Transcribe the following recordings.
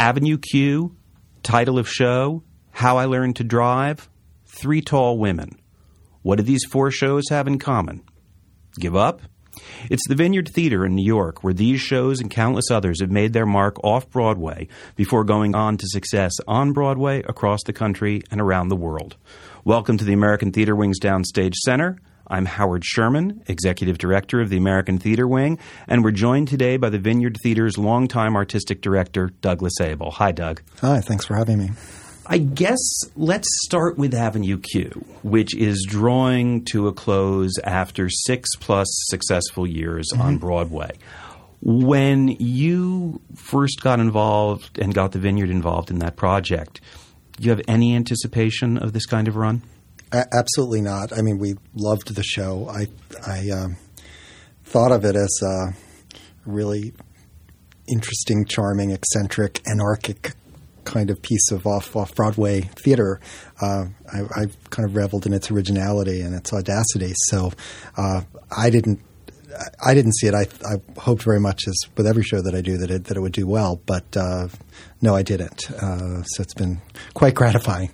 Avenue Q, title of show, How I Learned to Drive, Three Tall Women. What do these four shows have in common? Give up? It's the Vineyard Theater in New York, where these shows and countless others have made their mark off Broadway before going on to success on Broadway, across the country, and around the world. Welcome to the American Theater Wing's Downstage Center. I'm Howard Sherman, Executive Director of the American Theater Wing, and we're joined today by the Vineyard Theater's longtime artistic director, Douglas Aibel. Hi, Doug. Hi, thanks for having me. I guess let's start with Avenue Q, which is drawing to a close after six plus successful years mm-hmm. on Broadway. When you first got involved and got the Vineyard involved in that project, do you have any anticipation of this kind of run? A- absolutely not. I mean, we loved the show. I I um, thought of it as a really interesting, charming, eccentric, anarchic kind of piece of off off Broadway theater. Uh, I, I, kind of reveled in its originality and its audacity. So uh, I didn't. I didn't see it. I, I, hoped very much, as with every show that I do, that it, that it would do well. But uh, no, I didn't. Uh, so it's been quite gratifying.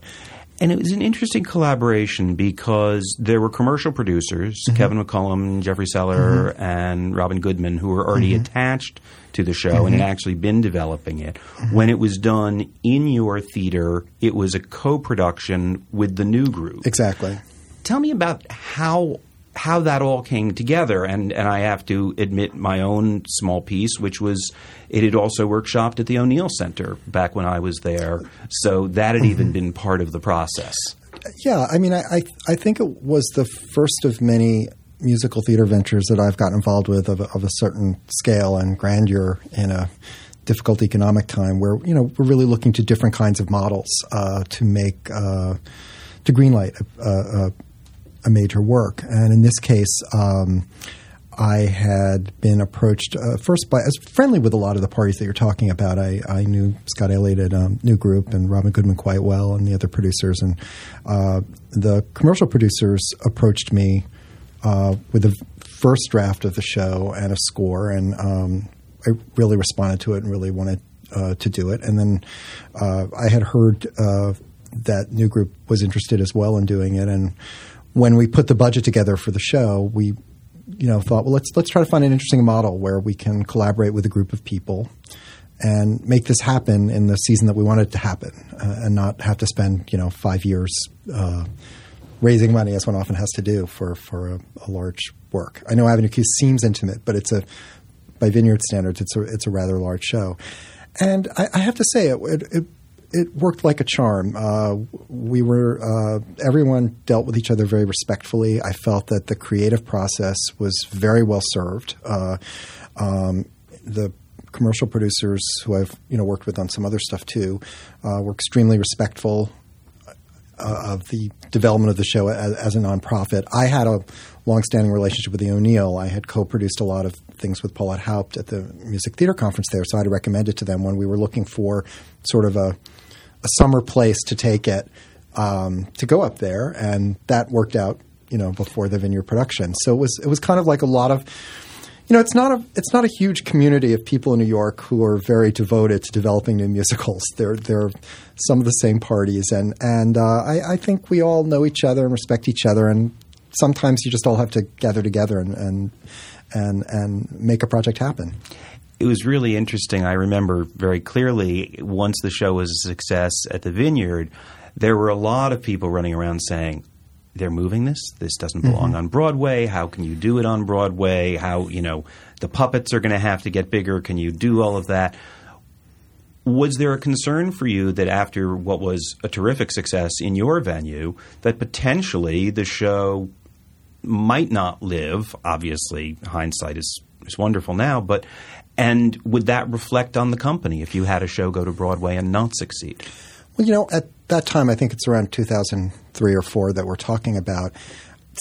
And it was an interesting collaboration because there were commercial producers, mm-hmm. Kevin McCollum, Jeffrey Seller, mm-hmm. and Robin Goodman, who were already mm-hmm. attached to the show and had mm-hmm. actually been developing it. Mm-hmm. When it was done in your theater, it was a co production with the new group. Exactly. Tell me about how how that all came together. And, and I have to admit my own small piece, which was it had also workshopped at the O'Neill Center back when I was there. So that had even been part of the process. Yeah, I mean, I, I, I think it was the first of many musical theater ventures that I've gotten involved with of a, of a certain scale and grandeur in a difficult economic time where you know we're really looking to different kinds of models uh, to make uh, to greenlight a, a, a major work. And in this case, um, I had been approached uh, first by as friendly with a lot of the parties that you're talking about. I, I knew Scott Elliott at um, New Group and Robin Goodman quite well, and the other producers. And uh, the commercial producers approached me uh, with the first draft of the show and a score, and um, I really responded to it and really wanted uh, to do it. And then uh, I had heard uh, that New Group was interested as well in doing it, and when we put the budget together for the show, we you know thought, well, let's let's try to find an interesting model where we can collaborate with a group of people and make this happen in the season that we wanted to happen, uh, and not have to spend you know five years uh, raising money as one often has to do for for a, a, large work. I know Avenue Q seems intimate, but it's a by Vineyard standards, it's a it's a rather large show, and I, I have to say it, it, it it worked like a charm. Uh, we were uh, everyone dealt with each other very respectfully. I felt that the creative process was very well served. Uh, um, the commercial producers who I've you know worked with on some other stuff too uh, were extremely respectful uh, of the development of the show as, as, a nonprofit. I had a longstanding relationship with the O'Neill. I had co-produced a lot of things with Paulette Haupt at the Music Theater Conference there, so I had recommended to them when we were looking for sort of a a summer place to take it um, to go up there, and that worked out. You know, before the vineyard production, so it was it was kind of like a lot of you know, it's not a it's not a huge community of people in New York who are very devoted to developing new musicals. They're they're some of the same parties, and and uh, I, I, think we all know each other and respect each other, and sometimes you just all have to gather together and and and, and make a project happen it was really interesting. I remember very clearly once the show was a success at the Vineyard, there were a lot of people running around saying, they're moving this. This doesn't belong mm-hmm. on Broadway. How can you do it on Broadway? How, you know, the puppets are going to have to get bigger. Can you do all of that? Was there a concern for you that after what was a terrific success in your venue, that potentially the show might not live? Obviously, hindsight is, is wonderful now, but and would that reflect on the company if you had a show go to Broadway and not succeed? Well, you know, at that time, I think it's around 2003 or 4 that we're talking about.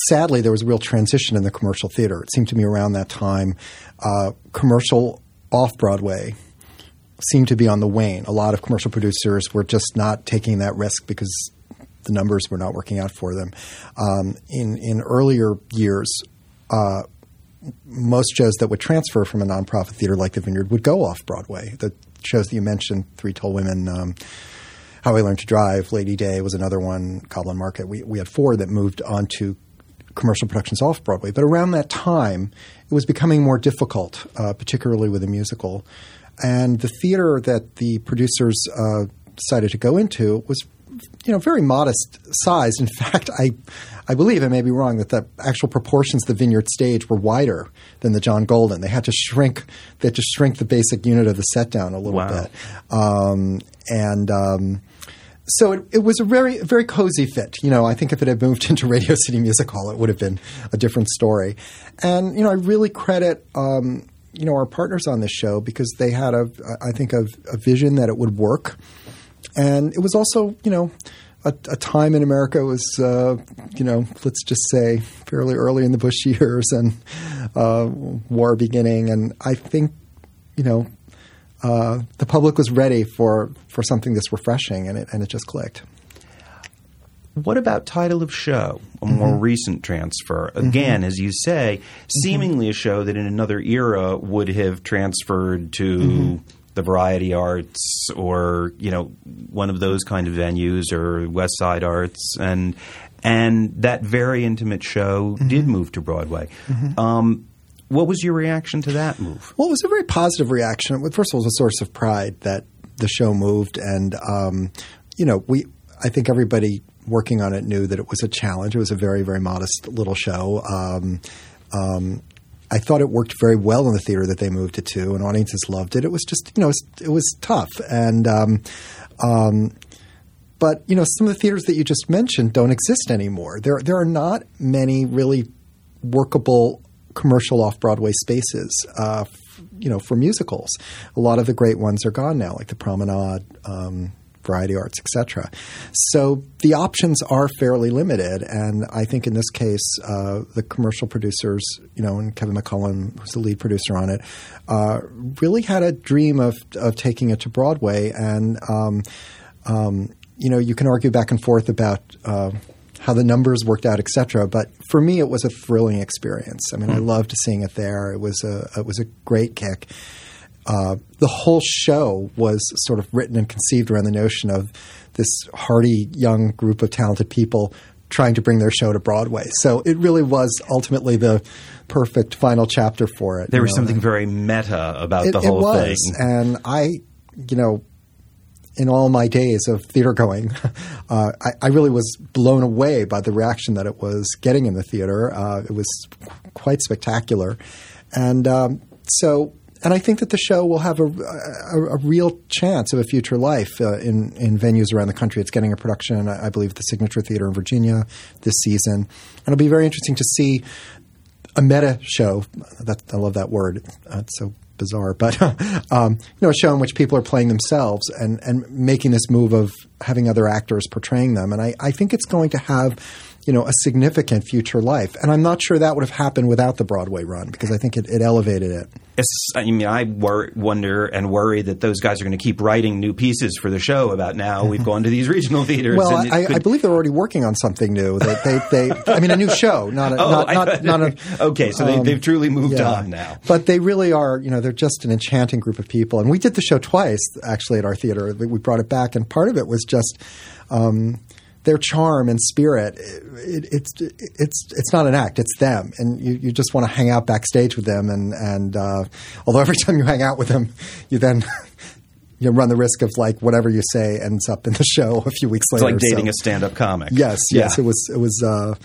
Sadly, there was a real transition in the commercial theater. It seemed to me around that time, uh, commercial off Broadway seemed to be on the wane. A lot of commercial producers were just not taking that risk because the numbers were not working out for them. Um, in in earlier years, uh, most shows that would transfer from a nonprofit theater like the Vineyard would go off Broadway. The shows that you mentioned, Three Tall Women, um, How I Learned to Drive, Lady Day was another one, Goblin Market. We, we had four that moved on to commercial productions off Broadway. But around that time, it was becoming more difficult, uh, particularly with a musical. And the theater that the producers uh, decided to go into was, you know, very modest size. In fact, I, I believe I may be wrong that the actual proportions of the Vineyard stage were wider than the John Golden. They had to shrink. They had to shrink the basic unit of the set down a little Wow. bit. Um, and um, so it, it was a very very cozy fit. You know, I think if it had moved into Radio City Music Hall, it would have been a different story. And you know, I really credit um, you know our partners on this show because they had a I think a, a vision that it would work, and it was also you know. A, a time in America was, uh, you know, let's just say fairly early in the Bush years and uh, war beginning. And I think, you know, uh, the public was ready for, for something that's refreshing, and it and it just clicked. What about title of show? A Mm-hmm. more recent transfer. Again, as you say, seemingly a show that in another era would have transferred to Mm-hmm. The Variety Arts or you know one of those kind of venues or West Side Arts, and and that very intimate show Mm-hmm. did move to Broadway. Um, what was your reaction to that move? Well, it was a very positive reaction. First of all, it was a source of pride that the show moved, and um, you know, we I think everybody working on it knew that it was a challenge. It was a very very modest little show. Um, um, I thought it worked very well in the theater that they moved it to, and audiences loved it. It was just you know it was, it was tough, and um, um, but you know some of the theaters that you just mentioned don't exist anymore. There there are not many really workable commercial off Broadway spaces. Uh, you know, for musicals, a lot of the great ones are gone now, like the Promenade, um, Variety Arts, etc. So the options are fairly limited, and I think in this case, uh, the commercial producers, you know, and Kevin McCollum, who's the lead producer on it, uh, really had a dream of of taking it to Broadway, and um, um, you know, you can argue back and forth about. Uh, how the numbers worked out, et cetera. But for me, it was a thrilling experience. I mean, I loved seeing it there. It was a it was a great kick. Uh, the whole show was sort of written and conceived around the notion of this hardy young group of talented people trying to bring their show to Broadway. So it really was ultimately the perfect final chapter for it. There was know, something very meta about it, the it whole was, thing. and I, you know, in all my days of theater going, uh, I, I really was blown away by the reaction that it was getting in the theater. Uh, it was qu- quite spectacular, and um, so. And I think that the show will have a, a, a real chance of a future life uh, in in venues around the country. It's getting a production, I I believe, at the Signature Theater in Virginia this season, and it'll be very interesting to see a meta show. That I love that word. It's so bizarre, but um, you know, a show in which people are playing themselves and and making this move of having other actors portraying them. And I, I think it's going to have you know a significant future life. And I'm not sure that would have happened without the Broadway run because I think it, it elevated it. It's, I mean, I wor- wonder and worry that those guys are going to keep writing new pieces for the show about now we've gone to these regional theaters. Well, I, could- I believe they're already working on something new. That they, they, I mean, a new show, not a, Oh, not, not, not a. okay, so they, um, they've truly moved yeah. on now. But they really are, you know, they're just an enchanting group of people. And we did the show twice, actually, at our theater. We brought it back, and part of it was just um, their charm and spirit. It, it's it's it's not an act; it's them, and you, you just want to hang out backstage with them. And and uh, although every time you hang out with them, you then. You run the risk of like whatever you say ends up in the show a few weeks later. It's like dating so- a stand-up comic. Yes, Yeah. yes. It was. It was. Uh,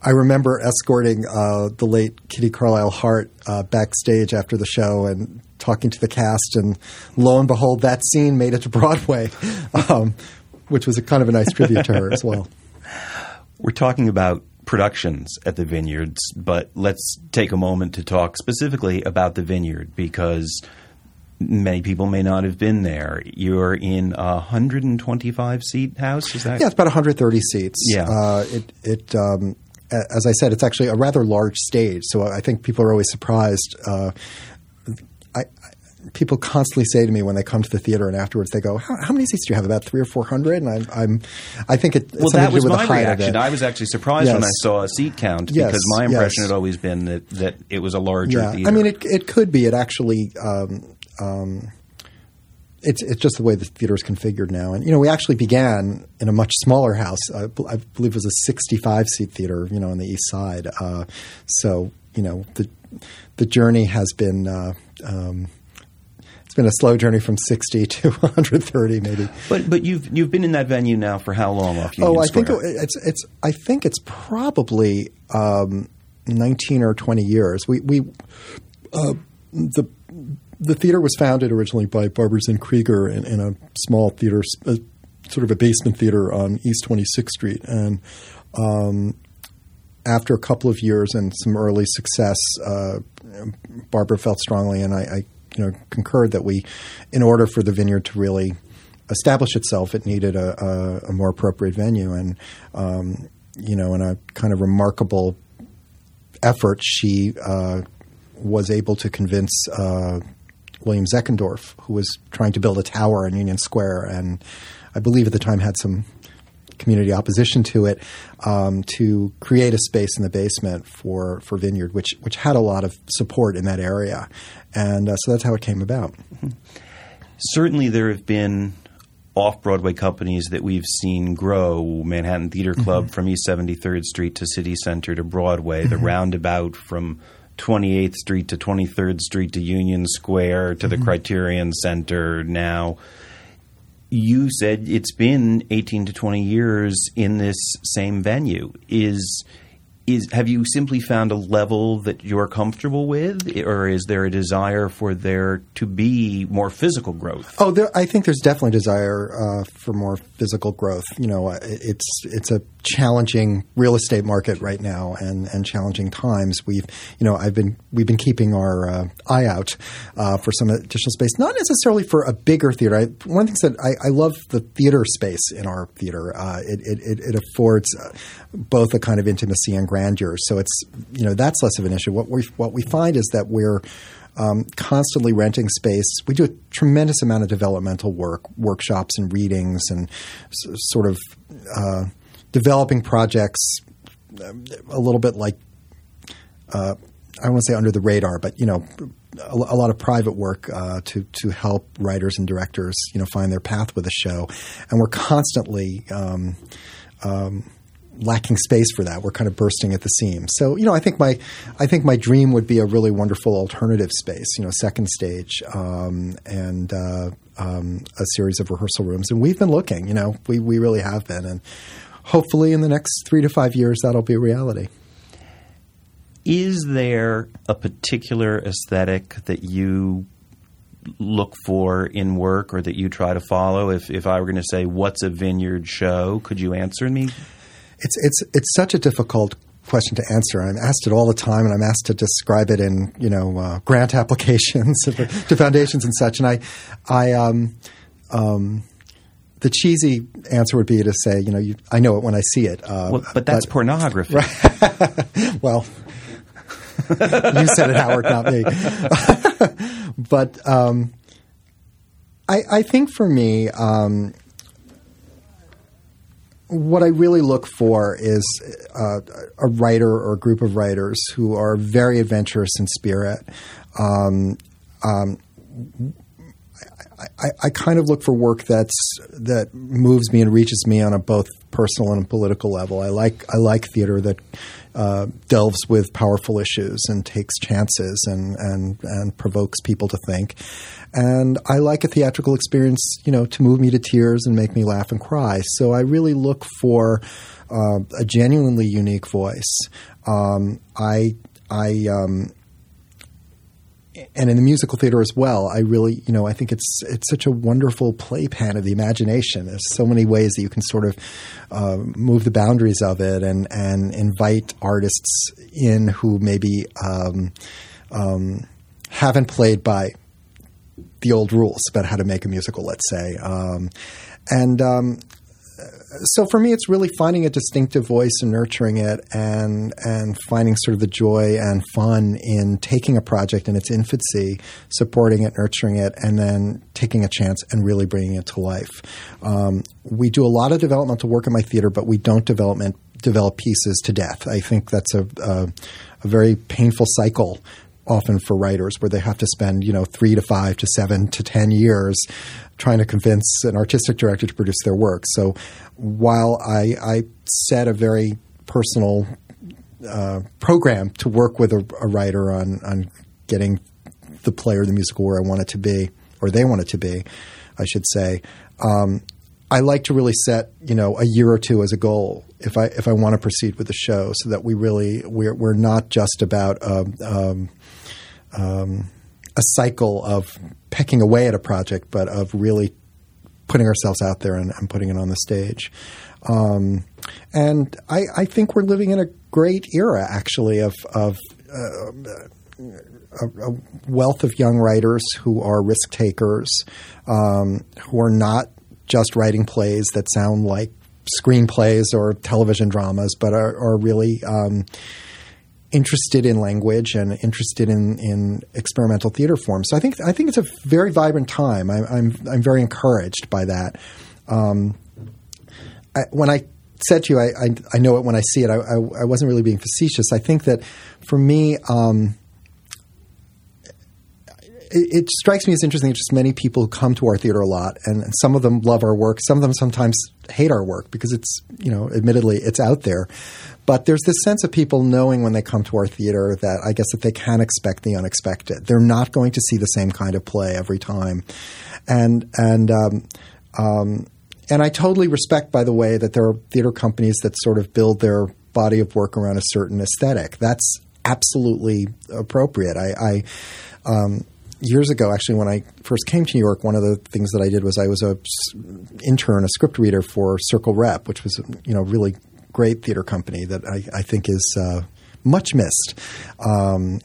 I remember escorting uh, the late Kitty Carlisle Hart uh, backstage after the show and talking to the cast, and lo and behold, that scene made it to Broadway, um, which was a kind of a nice tribute to her as well. We're talking about productions at the Vineyards, but let's take a moment to talk specifically about the Vineyard because many people may not have been there. You're in a 125 seat house, is that? Yeah, it's about 130 seats. Yeah. Uh, it it um, as I said, it's actually a rather large stage. So I think people are always surprised. Uh, people constantly say to me when they come to the theater and afterwards they go, "How, how many seats do you have? About three or four hundred? And I'm, I'm I think it, it's Well, something that to was do with my the height reaction. I was actually surprised when I saw a seat count Yes, because my impression yes. had always been that, that it was a larger yeah, theater. I mean, it it could be. It actually. Um, um, it's it's just the way the theater is configured now. And you know, we actually began in a much smaller house. I, I believe it was a 65 seat theater, you know, on the east side. Uh, so you know, the the journey has been. Uh, um, been a slow journey from 60 to 130, maybe. But but you've you've been in that venue now for how long? Off Union oh, I Square? think it's it's I think it's probably um, 19 or 20 years. We we uh, the the theater was founded originally by Barbara Zinn Krieger in, in a small theater, a, sort of a basement theater on East 26th Street. And um, after a couple of years and some early success, uh, Barbara felt strongly, and I, I, you know, concurred that we, in order for the vineyard to really establish itself, it needed a, a, a more appropriate venue. And, um, you know, in a kind of remarkable effort, she uh, was able to convince uh, William Zeckendorf, who was trying to build a tower in Union Square, and I believe at the time had some community opposition to it, um, to create a space in the basement for, for Vineyard, which which had a lot of support in that area, and uh, so that's how it came about. Mm-hmm. Certainly, there have been off Broadway companies that we've seen grow Manhattan Theater Club mm-hmm. from East 73rd Street to City Center to Broadway, mm-hmm. the roundabout from 28th Street to 23rd Street to Union Square to mm-hmm. the Criterion Center now. You said it's been 18 to 20 years in this same venue. Is is have you simply found a level that you're comfortable with, or is there a desire for there to be more physical growth? Oh, there, I think there's definitely desire uh, for more physical growth. You know, it's it's a challenging real estate market right now, and, and challenging times. We've you know I've been we've been keeping our uh, eye out uh, for some additional space, not necessarily for a bigger theater. I, one of the things that I, I, love the theater space in our theater. Uh, it, it, it, affords uh, both a kind of intimacy and grandeur. So it's you know that's less of an issue. What we what we find is that we're um, constantly renting space. We do a tremendous amount of developmental work, workshops and readings, and s- sort of uh, developing projects. Uh, a little bit like uh, I don't want to say under the radar, but you know, a, a lot of private work uh, to to help writers and directors, you know, find their path with a show, and we're constantly. Um, um, lacking space for that. We're kind of bursting at the seams. So, you know, I think my, I think my dream would be a really wonderful alternative space. You know, second stage um, and uh, um, a series of rehearsal rooms. And we've been looking. You know, we we really have been, and hopefully in the next three to five years that'll be a reality. Is there a particular aesthetic that you look for in work or that you try to follow? If if I were going to say what's a vineyard show, could you answer me? It's it's it's such a difficult question to answer. I'm asked it all the time, and I'm asked to describe it in you know uh, grant applications to foundations and such. And I I um, um, the cheesy answer would be to say, you know, you, I know it when I see it. Uh, well, but that's but, pornography. Right. well, you said it, Howard, not me. but um, I, I, think for me, um, what I really look for is uh, a writer or a group of writers who are very adventurous in spirit. Um, um, I, I, kind of look for work that's that moves me and reaches me on a both personal and political level. I like I like theater that uh, delves with powerful issues and takes chances and, and and provokes people to think. And I like a theatrical experience, you know, to move me to tears and make me laugh and cry. So I really look for uh, a genuinely unique voice. Um, I I um, and in the musical theater as well, I really, you know, I think it's it's such a wonderful playpen of the imagination. There's so many ways that you can sort of uh, move the boundaries of it and and invite artists in who maybe um, um, haven't played by the old rules about how to make a musical, let's say. Um, and um, so for me, it's really finding a distinctive voice and nurturing it, and and finding sort of the joy and fun in taking a project in its infancy, supporting it, nurturing it, and then taking a chance and really bringing it to life. Um, we do a lot of developmental work in my theater, but we don't development develop pieces to death. I think that's a, a, a very painful cycle often for writers where they have to spend you know three to five to seven to ten years trying to convince an artistic director to produce their work. So while I, I set a very personal uh, program to work with a, a, writer on on getting the play or the musical where I want it to be or they want it to be, I should say. Um, I like to really set you know a year or two as a goal if I if I want to proceed with the show, so that we really we're we're not just about um, um, um, a cycle of pecking away at a project, but of really putting ourselves out there and, and putting it on the stage. Um, and I, I, think we're living in a great era, actually, of, of uh, a, a, wealth of young writers who are risk takers, um, who are not just writing plays that sound like screenplays or television dramas, but are, are really um, interested in language and interested in, in experimental theater forms. So I think I think it's a very vibrant time. I, am I'm, I'm very encouraged by that. Um, I, when I said to you, I, I, I, know it when I see it. I, I, wasn't really being facetious. I think that for me. Um, it, it, strikes me as interesting. Just many people come to our theater a lot, and, and, some of them love our work. Some of them sometimes hate our work because it's, you know, admittedly, it's out there. But there's this sense of people knowing when they come to our theater that I guess that they can expect the unexpected. They're not going to see the same kind of play every time, and and um, um, and I totally respect, by the way, that there are theater companies that sort of build their body of work around a certain aesthetic. That's absolutely appropriate. I, I um, years ago, actually, when I first came to New York, one of the things that I did was I was a intern, a script reader for Circle Rep, which was you know really great theater company that I, I think is uh, much missed. Um,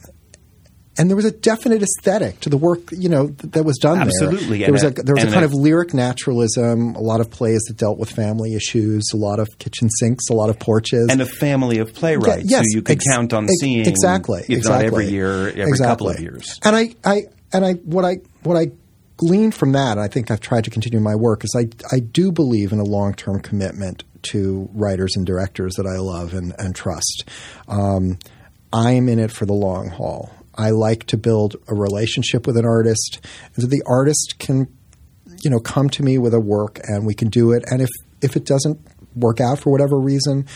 and there was a definite aesthetic to the work, you know, that was done Absolutely. there. There was a there was a kind of lyric naturalism, a lot of plays that dealt with family issues, a lot of kitchen sinks, a lot of porches, and a family of playwrights yeah, yes, who you could ex- count on ex- seeing exactly, if exactly. not every year, every exactly. couple of years. And I, I and I what I what I gleaned from that, and I think I've tried to continue my work, is I I do believe in a long term commitment to writers and directors that I love and, and trust. Um, I'm in it for the long haul. I like to build a relationship with an artist, and so the artist can, you know, come to me with a work, and we can do it. And if if it doesn't work out for whatever reason,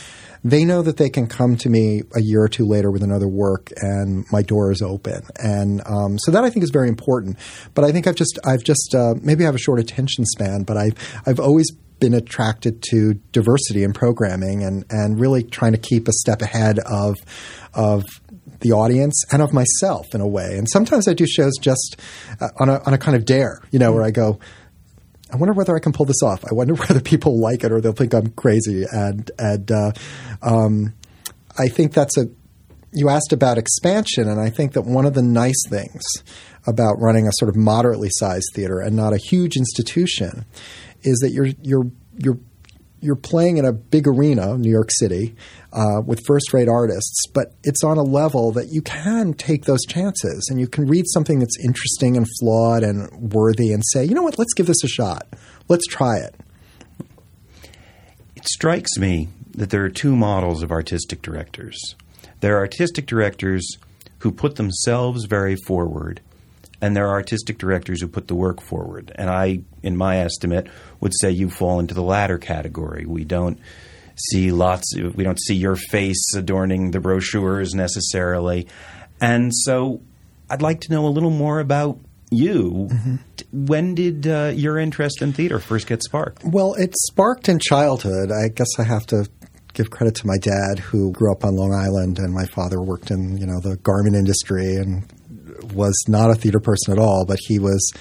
they know that they can come to me a year or two later with another work, and my door is open. And um, so that I think is very important. But I think I've just I've just uh, maybe I have a short attention span, but I've I've always been attracted to diversity in programming and and really trying to keep a step ahead of of the audience and of myself in a way. And sometimes I do shows just uh, on a on a kind of dare, you know, where I go, I wonder whether I can pull this off. I wonder whether people like it or they'll think I'm crazy. And and uh, um, I think that's a. You asked about expansion, and I think that one of the nice things about running a sort of moderately sized theater and not a huge institution is that you're you're you're you're playing in a big arena, New York City, uh, with first rate artists, but it's on a level that you can take those chances and you can read something that's interesting and flawed and worthy and say, you know what, let's give this a shot. Let's try it. It strikes me that there are two models of artistic directors. There are artistic directors who put themselves very forward, and there are artistic directors who put the work forward. And I, in my estimate, would say you fall into the latter category. We don't see lots. Of, we don't see your face adorning the brochures necessarily, and so I'd like to know a little more about you. Mm-hmm. When did uh, your interest in theater first get sparked? Well, it sparked in childhood. I guess I have to give credit to my dad, who grew up on Long Island, and my father worked in you know the garment industry and was not a theater person at all, but he was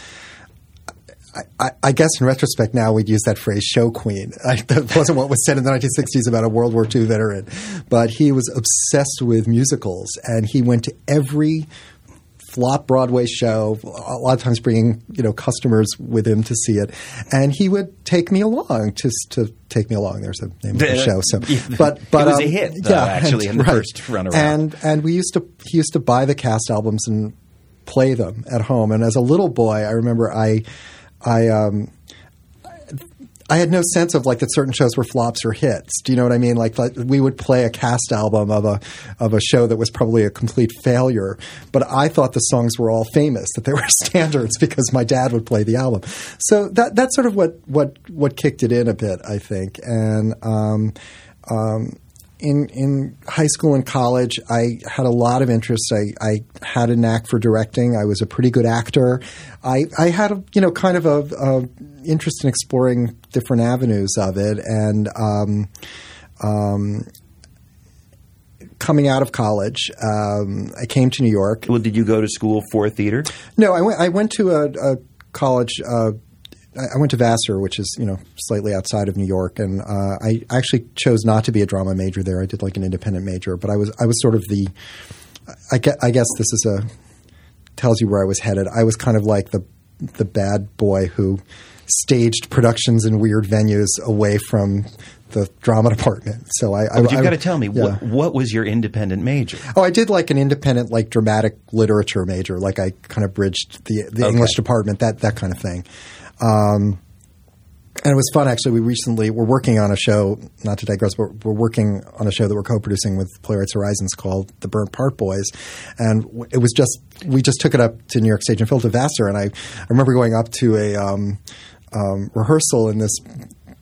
I, I, guess in retrospect now we'd use that phrase show queen. I, that wasn't what was said in the 1960s about a World War II veteran. But he was obsessed with musicals and he went to every flop Broadway show, a lot of times bringing you know customers with him to see it, and he would take me along to to take me along. There's a name of the show. So, but but it was um, a hit, though, yeah, actually, and, in the right. first run around. And and we used to he used to buy the cast albums and play them at home. And as a little boy, I remember I I um, I had no sense of like that certain shows were flops or hits. Do you know what I mean? Like, like we would play a cast album of a of a show that was probably a complete failure, but I thought the songs were all famous, that they were standards because my dad would play the album. So that that's sort of what what what kicked it in a bit, I think, and. Um, um, in in high school and college, I had a lot of interest. I, I had a knack for directing. I was a pretty good actor. I, I had a you know kind of a, a interest in exploring different avenues of it, and um, um, coming out of college, um, I came to New York. Well, did you go to school for theater? No, I went. I went to a, a college. Uh, I went to Vassar, which is you know slightly outside of New York, and uh, I actually chose not to be a drama major there. I did like an independent major, but I was I was sort of the I guess, I guess this is a tells you where I was headed. I was kind of like the the bad boy who staged productions in weird venues away from the drama department. So I, oh, I you've got to tell me yeah. what, what was your independent major? Oh, I did like an independent, like dramatic literature major. Like I kind of bridged the the okay. English department, that that kind of thing. Um, and it was fun actually. We recently we're working on a show, not to digress, but we're working on a show that we're co-producing with Playwrights Horizons called The Burnt Part Boys, and it was just we just took it up to New York Stage and Film to Vassar, and I, I remember going up to a um, um, rehearsal in this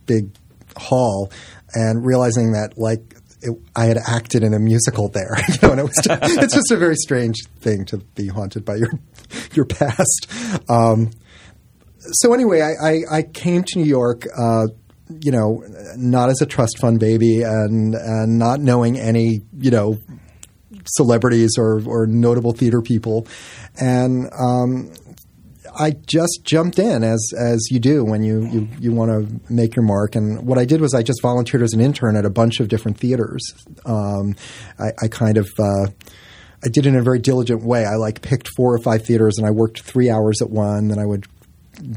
big hall and realizing that like it, I had acted in a musical there, you know, and it was just, it's just a very strange thing to be haunted by your your past. Um, so anyway, I, I, I, came to New York, uh, you know, not as a trust fund baby and, and not knowing any, you know, celebrities or, or notable theater people. And um, I just jumped in as as you do when you you, you want to make your mark. And what I did was I just volunteered as an intern at a bunch of different theaters. Um, I, I, kind of uh, I did it in a very diligent way. I like picked four or five theaters and I worked three hours at one. Then I would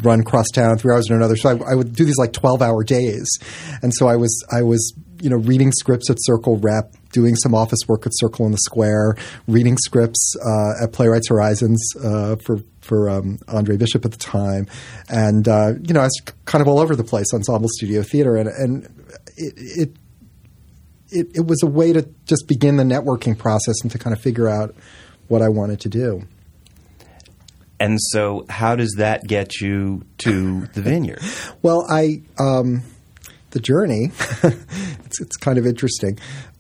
run cross town, three hours in another. So I, I, would do these like twelve hour days, and so I was I was you know reading scripts at Circle Rep, doing some office work at Circle in the Square, reading scripts uh, at Playwrights Horizons uh, for for um, Andre Bishop at the time, and uh, you know I was kind of all over the place, ensemble studio theater, and and it, it it, it was a way to just begin the networking process and to kind of figure out what I wanted to do. And so, how does that get you to the vineyard? well, I um, the journey. it's, it's kind of interesting,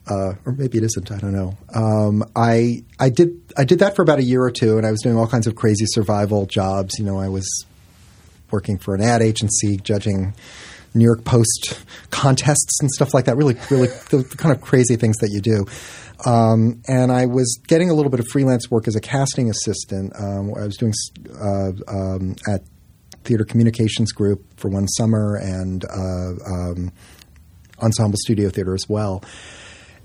uh, or maybe it isn't. I don't know. Um, I I did I did that for about a year or two, and I was doing all kinds of crazy survival jobs. You know, I was working for an ad agency, judging New York Post contests and stuff like that. Really, really the, the kind of crazy things that you do. Um, and I was getting a little bit of freelance work as a casting assistant. Um, I was doing uh, um, at Theater Communications Group for one summer and uh, um, Ensemble Studio Theater as well.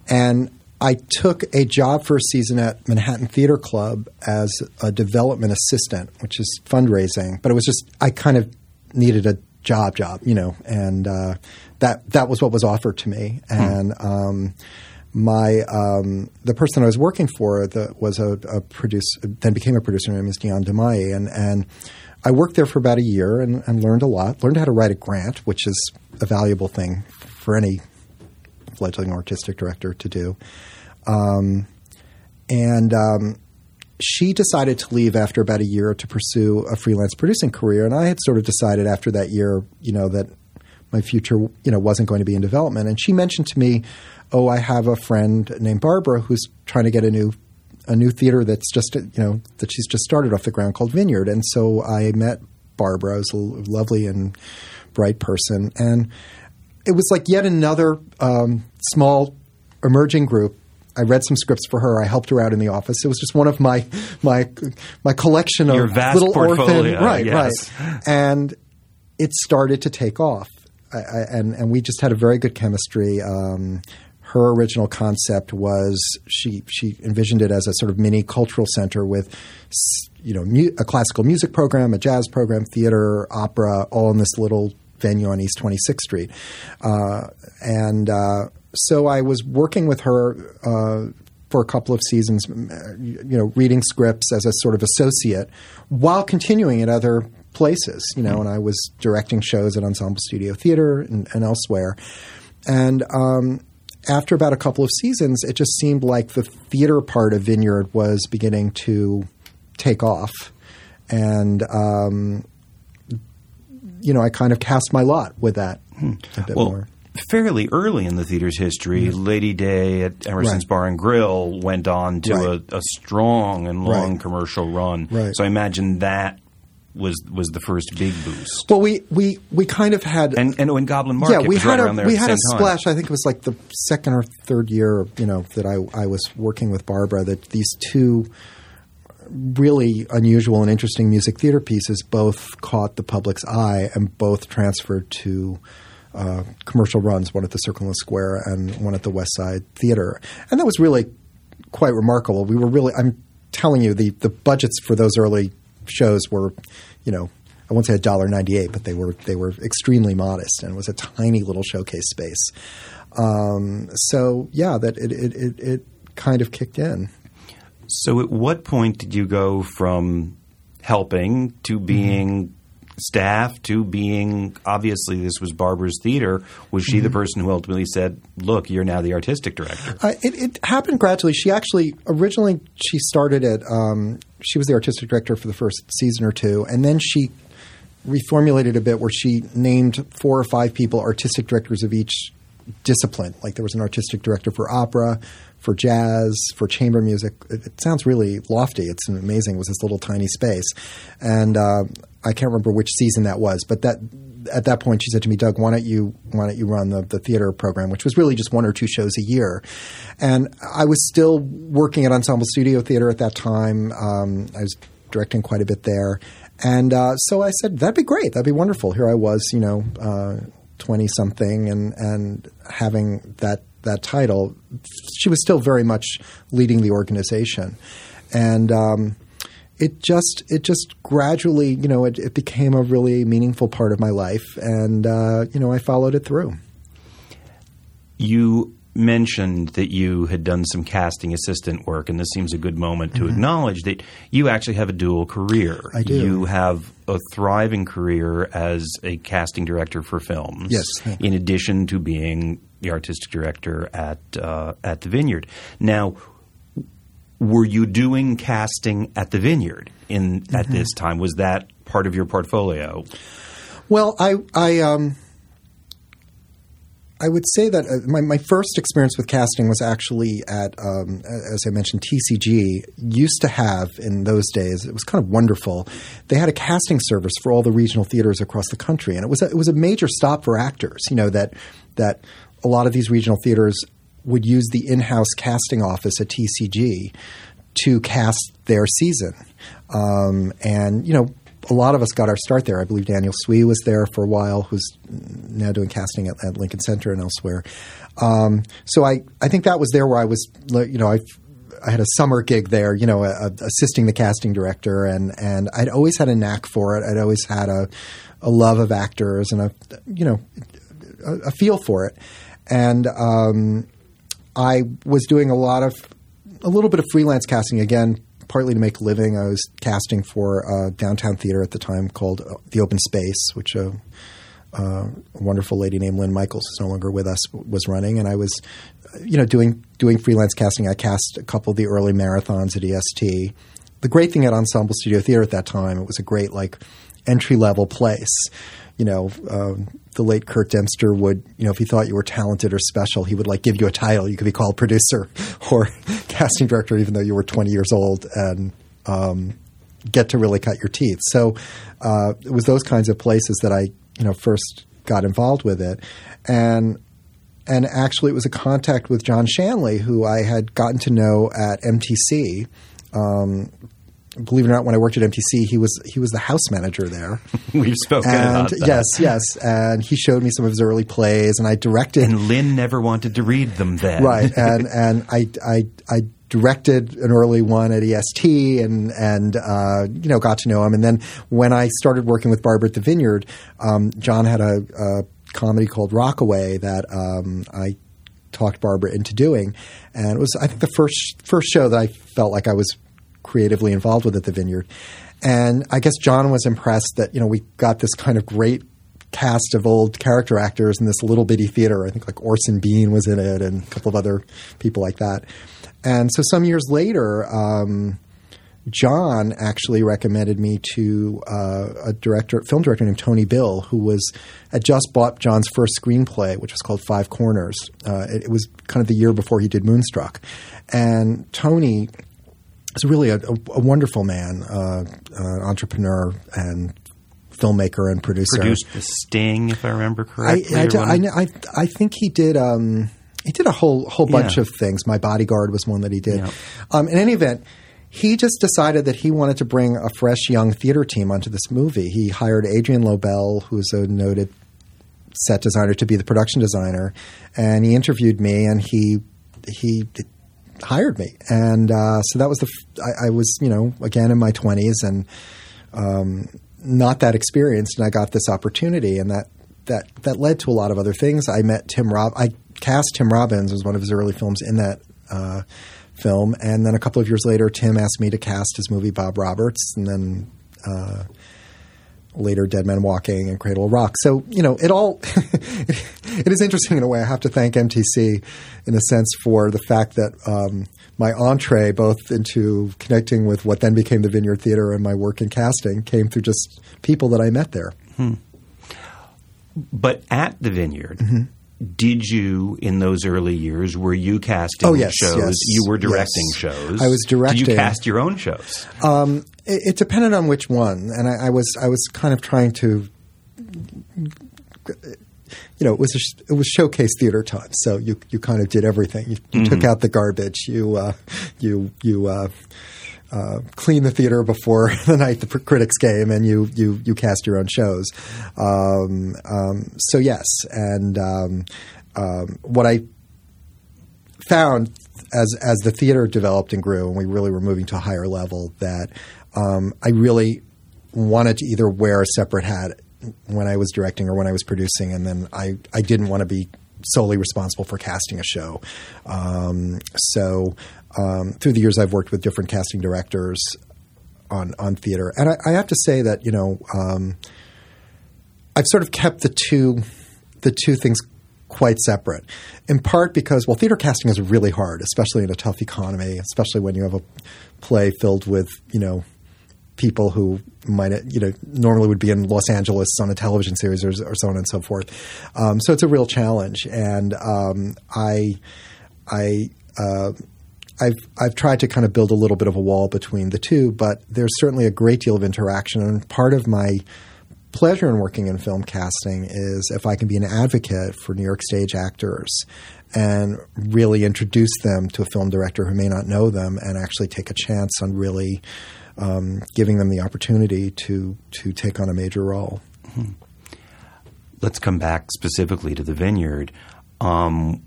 And I took a job for a season at Manhattan Theater Club as a development assistant, which is fundraising. But it was just I kind of needed a job, job, you know, and uh, that that was what was offered to me, hmm. and. Hmm my um, the person I was working for the, was a, a producer, then became a producer. Her name is Dion DeMaye, and and I worked there for about a year and, and, learned a lot. Learned how to write a grant, which is a valuable thing for any fledgling artistic director to do. Um, and um, she decided to leave after about a year to pursue a freelance producing career, and I had sort of decided after that year, you know, that my future, you know, wasn't going to be in development. And she mentioned to me oh, I have a friend named Barbara who's trying to get a new a new theater that's just you know that she's just started off the ground called Vineyard, and so I met Barbara. was a lovely and bright person, and it was like yet another um, small emerging group. I read some scripts for her. I helped her out in the office. It was just one of my my my collection of little portfolio. orphan, right, yes. right, and it started to take off. I, I, and and we just had a very good chemistry. Um, her original concept was she she envisioned it as a sort of mini cultural center with you know mu- a classical music program, a jazz program, theater, opera, all in this little venue on East 26th Street, uh, and uh, so I was working with her. Uh, for a couple of seasons, you know, reading scripts as a sort of associate, while continuing at other places, you know, and I was directing shows at Ensemble Studio Theater and, and elsewhere. And um, after about a couple of seasons, it just seemed like the theater part of Vineyard was beginning to take off. And, um, you know, I kind of cast my lot with that a bit Well, more. Fairly early in the theater's history, mm-hmm. Lady Day at Emerson's Right. Bar and Grill went on to Right. a, a strong and long Right. commercial run. So I imagine that was was the first big boost. Well, we, we, we kind of had And and when Goblin Market yeah, we was had a we had a same time. splash. I think it was like the second or third year, you know, that I I was working with Barbara. That these two really unusual and interesting music theater pieces both caught the public's eye and both transferred to. Uh, commercial runs, one at the Circle and Square and one at the West Side Theater, and that was really quite remarkable. We were really, I'm telling you, the, the budgets for those early shows were, you know, I won't say a dollar ninety eight, but they were they were extremely modest, and it was a tiny little showcase space. Um, so yeah, that it, it, it, it kind of kicked in. So at what point did you go from helping to being staff to being obviously this was Barbara's theater? Was she the Mm-hmm. person who ultimately said, "Look, you're now the artistic director"? Uh, it, it happened gradually. She actually originally she started at um, she was the artistic director for the first season or two, and then she reformulated a bit where she named four or five people artistic directors of each discipline. Like there was an artistic director for opera, for jazz, for chamber music. It, it sounds really lofty. It's amazing. It was this little tiny space, and uh, I can't remember which season that was, but that at that point she said to me, Doug, why don't you why don't you run the, the theater program, which was really just one or two shows a year, and I was still working at Ensemble Studio Theater at that time. Um, I was directing quite a bit there, and uh, so I said that'd be great, that'd be wonderful. Here I was, you know, twenty something, and and having that that title. She was still very much leading the organization, and. Um, it just it just gradually you know it, it became a really meaningful part of my life and uh, you know I followed it through. You mentioned that you had done some casting assistant work, and this seems a good moment to acknowledge that you actually have a dual career. Mm-hmm. I do. You have a thriving career as a casting director for films. Yes. In addition to being the artistic director at uh, at the Vineyard. Now, were you doing casting at the Vineyard in at Mm-hmm. this time? Was that part of your portfolio? Well, I I um I would say that uh, my my first experience with casting was actually at um, as I mentioned TCG used to have in those days it was kind of wonderful. They had a casting service for all the regional theaters across the country, and it was a, it was a major stop for actors. You know that that a lot of these regional theaters would use the in-house casting office at TCG to cast their season, um, and you know a lot of us got our start there. I believe Daniel Swee was there for a while, who's now doing casting at, at Lincoln Center and elsewhere. Um, so I, I think that was there where I was, you know, I, I had a summer gig there, you know, uh, assisting the casting director, and and I'd always had a knack for it. I'd always had a, a love of actors and a, you know, a, a feel for it, and um, I was doing a lot of, a little bit of freelance casting again partly to make a living. I was casting for a downtown theater at the time called uh, the Open Space, which a, a wonderful lady named Lynn Michaels, who's no longer with us, was running. And I was, uh, you know, doing doing freelance casting. I cast a couple of the early marathons at EST. The great thing at Ensemble Studio Theater at that time, it was a great like entry level place. You know, um, the late Curt Dempster would, you know, if he thought you were talented or special, he would like give you a title. You could be called producer or casting director, even though you were 20 years old and um, get to really cut your teeth. So uh, it was those kinds of places that I, you know, first got involved with it, and and actually it was a contact with John Shanley, who I had gotten to know at MTC. Um, believe it or not, when I worked at MTC, he was he was the house manager there. We've spoken and about that. yes, yes, and he showed me some of his early plays, and I directed. And Lynn never wanted to read them then. right, and and I I I directed an early one at EST, and and uh, you know got to know him, and then when I started working with Barbara at the Vineyard, um, John had a, a comedy called Rockaway that um, I talked Barbara into doing, and it was I think the first first show that I felt like I was creatively involved with at the Vineyard. and I guess John was impressed that you know we got this kind of great cast of old character actors in this little bitty theater. I think like Orson Bean was in it, and a couple of other people like that. And so some years later, um, John actually recommended me to uh, a director, film director named Tony Bill, who was had just bought John's first screenplay, which was called Five Corners. Uh, it, it, was kind of the year before he did Moonstruck, and Tony is really a, a, a wonderful man, uh, entrepreneur and filmmaker and producer. Produced The Sting, if I remember correctly. I, I, I, I think he did. Um, he did a whole whole bunch yeah. of things. My Bodyguard was one that he did. Yeah. Um, in any event, he just decided that he wanted to bring a fresh young theater team onto this movie. He hired Adrianne Lobel, who's a noted set designer, to be the production designer, and he interviewed me, and he he hired me, and uh, so that was the. F- I, I, was you know again in my twenties and um, not that experienced, and I got this opportunity, and that that that led to a lot of other things. I met Tim Rob. I cast Tim Robbins as one of his early films in that. Uh, film. And then a couple of years later, Tim asked me to cast his movie Bob Roberts, and then uh, later Dead Men Walking and Cradle of Rock. So you know, it all it is interesting in a way. I have to thank MTC in a sense for the fact that. Um, my entree, both into connecting with what then became the Vineyard Theater and my work in casting, came through just people that I met there. Hmm. But at the Vineyard, mm-hmm did you in those early years were you casting oh, yes, shows yes, you were directing yes. shows i was directing did you cast your own shows um, it, it, depended on which one and I, I, was i was kind of trying to you know it was a, it was showcase theater time so you you kind of did everything you, you mm-hmm. took out the garbage you uh, you you uh, uh, clean the theater before the night the critics came, and you you you cast your own shows. Um, um, so yes, and um, um, what I found as as the theater developed and grew, and we really were moving to a higher level, that um, I really wanted to either wear a separate hat when I was directing or when I was producing, and then I I didn't want to be solely responsible for casting a show. Um, so um, through the years, I've worked with different casting directors on on theater, and I, I have to say that you know um, I've sort of kept the two the two things quite separate. In part because well, theater casting is really hard, especially in a tough economy, especially when you have a play filled with you know people who might you know normally would be in Los Angeles on a television series or, or so on and so forth. Um, so it's a real challenge, and um, I I. Uh, I've I've tried to kind of build a little bit of a wall between the two, but there's certainly a great deal of interaction. And part of my pleasure in working in film casting is if I can be an advocate for New York stage actors and really introduce them to a film director who may not know them and actually take a chance on really um, giving them the opportunity to to take on a major role. Hmm. Let's come back specifically to the Vineyard. Um,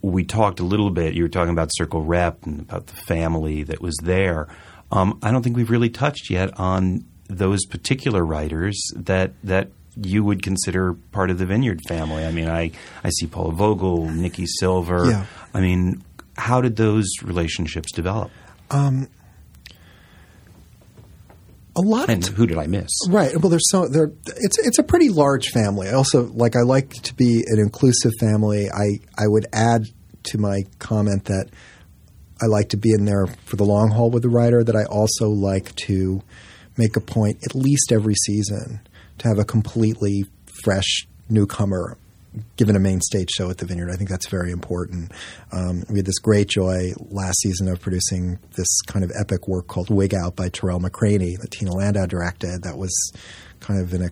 we talked a little bit. You were talking about Circle Rep and about the family that was there. Um, I don't think we've really touched yet on those particular writers that that you would consider part of the Vineyard family. I mean, I, I see Paula Vogel, Nicky Silver. Yeah. I mean, how did those relationships develop? Um, a lot and who did I miss? Right. Well, there's so there. It's it's a pretty large family. I also like I like to be an inclusive family. I I would add to my comment that I like to be in there for the long haul with the writer. That I also like to make a point at least every season to have a completely fresh newcomer given a main stage show at the Vineyard. I think that's very important. Um, we had this great joy last season of producing this kind of epic work called Wig Out by Tarell McCraney that Tina Landau directed. That was kind of an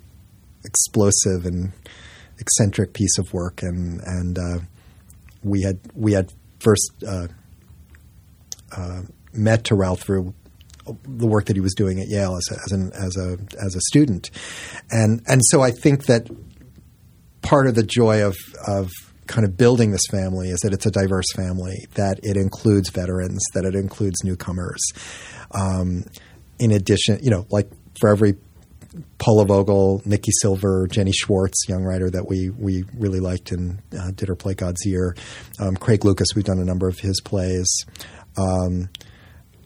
explosive and eccentric piece of work, and and uh, we had we had first uh, uh, met Tarell through the work that he was doing at Yale as a, as, an, as a as a student, and and so I think that part of the joy of of kind of building this family is that it's a diverse family, that it includes veterans, that it includes newcomers. Um, in addition, you know, like for every Paula Vogel, Nicky Silver, Jenny Schwartz, young writer that we we really liked and uh, did her play God's Ear. Um, Craig Lucas, we've done a number of his plays. Um,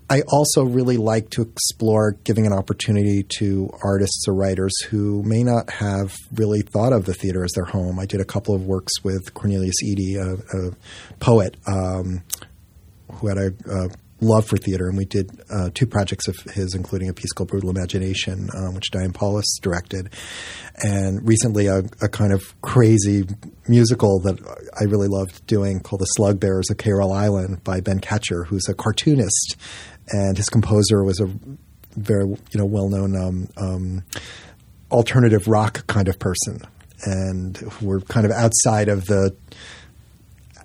I also really like to explore giving an opportunity to artists or writers who may not have really thought of the theater as their home. I did a couple of works with Cornelius Eady, a, a poet um, who had a, a love for theater, and we did uh, two projects of his, including a piece called Brutal Imagination, um, which Diane Paulus directed, and recently a, a, kind of crazy musical that I really loved doing called The Slug Bearers of Kayrol Island by Ben Katchor, who's a cartoonist, and his composer was a very you know well known um, um, alternative rock kind of person, and we're kind of outside of the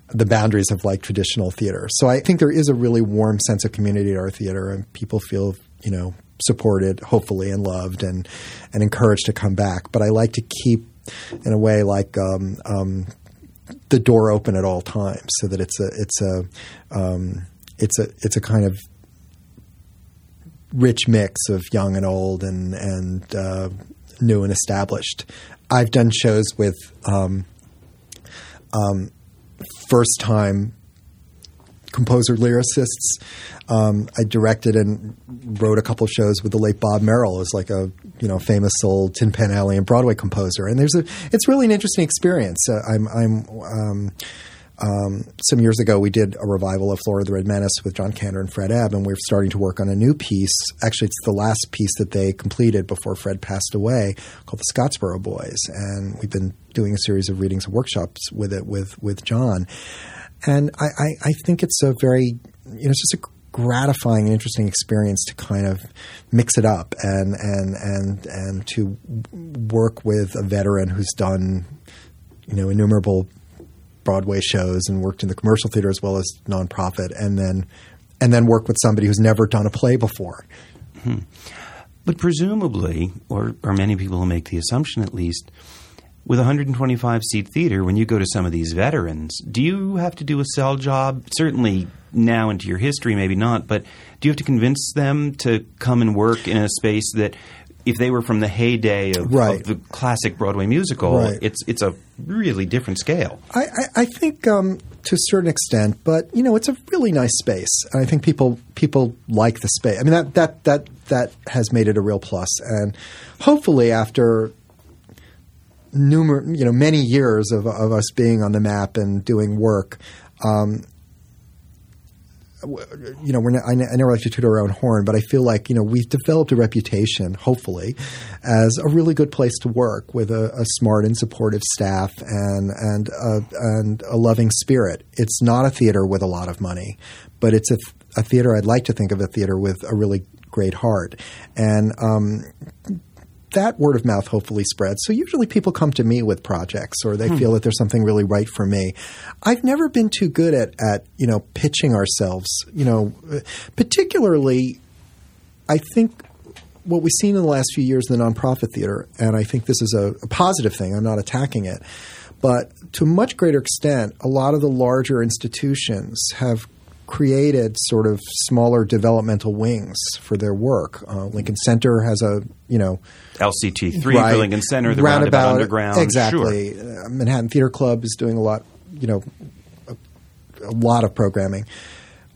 the boundaries of like traditional theater. So I think there is a really warm sense of community at our theater, and people feel you know supported, hopefully, and loved, and and encouraged to come back. But I like to keep, in a way, like um, um, the door open at all times, so that it's a it's a um, it's a it's a kind of rich mix of young and old, and and uh, new and established. I've done shows with um, um, first time composer lyricists. Um, I directed and wrote a couple shows with the late Bob Merrill, who's like a you know famous old Tin Pan Alley and Broadway composer. And there's a it's really an interesting experience. Uh, I'm I'm um, some years ago, we did a revival of Flora the Red Menace with John Kander and Fred Ebb, and we're starting to work on a new piece. Actually, it's the last piece that they completed before Fred passed away, called the Scottsboro Boys, and we've been doing a series of readings and workshops with it with with John. And I, I, I think it's a very, you know, it's just a gratifying and interesting experience to kind of mix it up and and and and to work with a veteran who's done you know innumerable Broadway shows and worked in the commercial theater as well as nonprofit, and then and then work with somebody who's never done a play before. Hmm. But presumably, or or many people will make the assumption at least, with a 125 seat theater, when you go to some of these veterans, do you have to do a sell job? Certainly now into your history, maybe not, but do you have to convince them to come and work in a space that if they were from the heyday of, right. of the classic Broadway musical, right. it's it's a really different scale. I, I, I think um, to a certain extent, but you know, it's a really nice space. and I think people people like the space. I mean, that that that that has made it a real plus, and hopefully after numerous, you know, many years of, of us being on the map and doing work, um, you know, we're not, I, I, never like to toot our own horn, but I feel like you know we've developed a reputation, hopefully, as a really good place to work with a, a smart and supportive staff and and a, and a loving spirit. It's not a theater with a lot of money, but it's a, a theater. I'd like to think of a theater with a really great heart, and um, that word of mouth hopefully spreads. So usually people come to me with projects or they hmm. feel that there's something really right for me. I've never been too good at, at, you know, pitching ourselves, you know, particularly I think what we've seen in the last few years in the nonprofit theater, and I think this is a, a positive thing, I'm not attacking it, but to a much greater extent, a lot of the larger institutions have created sort of smaller developmental wings for their work. Uh, Lincoln Center has a you know LCT three right, Lincoln Center, the Roundabout, Roundabout Underground, exactly. Sure. Uh, Manhattan Theater Club is doing a lot, you know, a, a lot of programming.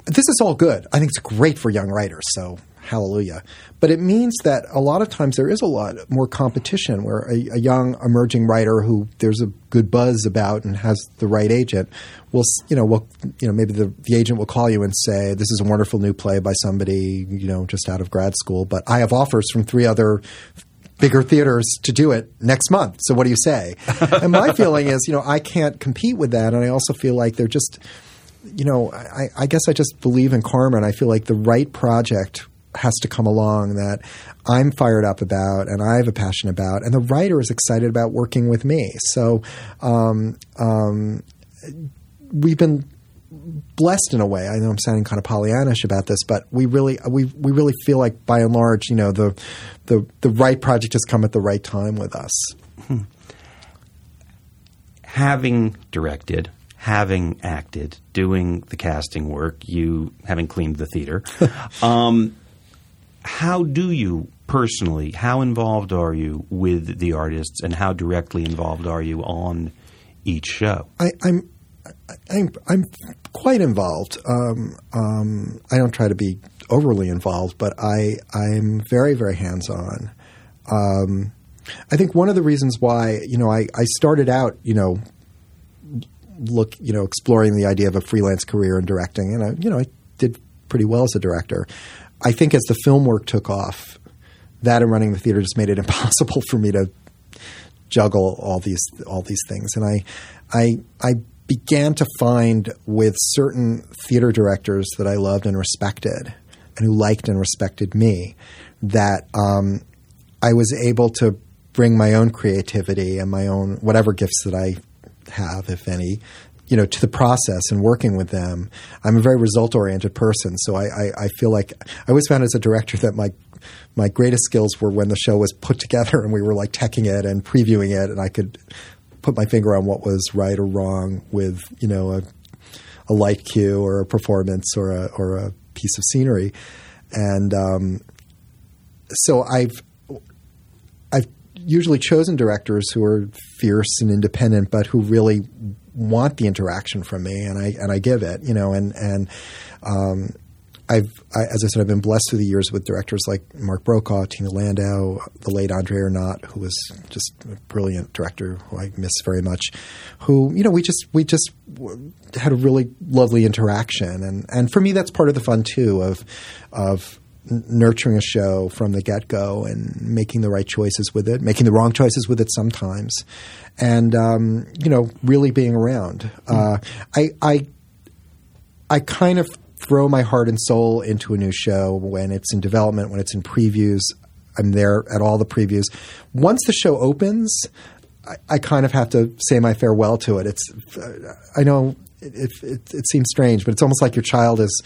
This is all good. I think it's great for young writers. So hallelujah. But it means that a lot of times there is a lot more competition where a, a, young emerging writer who there's a good buzz about and has the right agent will, you know, will, you know, maybe the, the agent will call you and say, this is a wonderful new play by somebody, you know, just out of grad school, but I have offers from three other bigger theaters to do it next month. So what do you say? and my feeling is, you know, I can't compete with that. And I also feel like they're just, you know, I, I guess I just believe in karma and I feel like the right project has to come along that I'm fired up about and I have a passion about, and the writer is excited about working with me. So um, um, we've been blessed in a way. I know I'm sounding kind of Pollyannish about this, but we really we we really feel like by and large, you know, the the the right project has come at the right time with us. Hmm. Having directed, having acted, doing the casting work, you having cleaned the theater. um, how do you personally, how involved are you with the artists and how directly involved are you on each show? I, am I'm, I'm quite involved. Um, um, I don't try to be overly involved, but I I'm very very hands on. Um, I think one of the reasons why you know I, I started out you know look you know exploring the idea of a freelance career in directing, and I you know I did pretty well as a director. I think as the film work took off, that and running the theater just made it impossible for me to juggle all these all these things, and I I I began to find with certain theater directors that I loved and respected, and who liked and respected me, that um, I was able to bring my own creativity and my own whatever gifts that I have, if any, you know, to the process and working with them. I'm a very result oriented person, so I, I, I, feel like I always found as a director that my my greatest skills were when the show was put together and we were like teching it and previewing it, and I could put my finger on what was right or wrong with you know a, a light cue or a performance or a or a piece of scenery, and um, so I've I've usually chosen directors who are fierce and independent, but who really want the interaction from me, and I and I give it, you know, and and um, I've, I, as I said, I've been blessed through the years with directors like Mark Brokaw, Tina Landau, the late Andre Ernotte, who was just a brilliant director who I miss very much. Who, you know, we just we just had a really lovely interaction, and and for me, that's part of the fun too of of nurturing a show from the get go and making the right choices with it, making the wrong choices with it sometimes, and um, you know, really being around. Uh, I I I kind of throw my heart and soul into a new show when it's in development, when it's in previews. I'm there at all the previews. Once the show opens, I, I kind of have to say my farewell to it. It's I know it, it, it, seems strange, but it's almost like your child is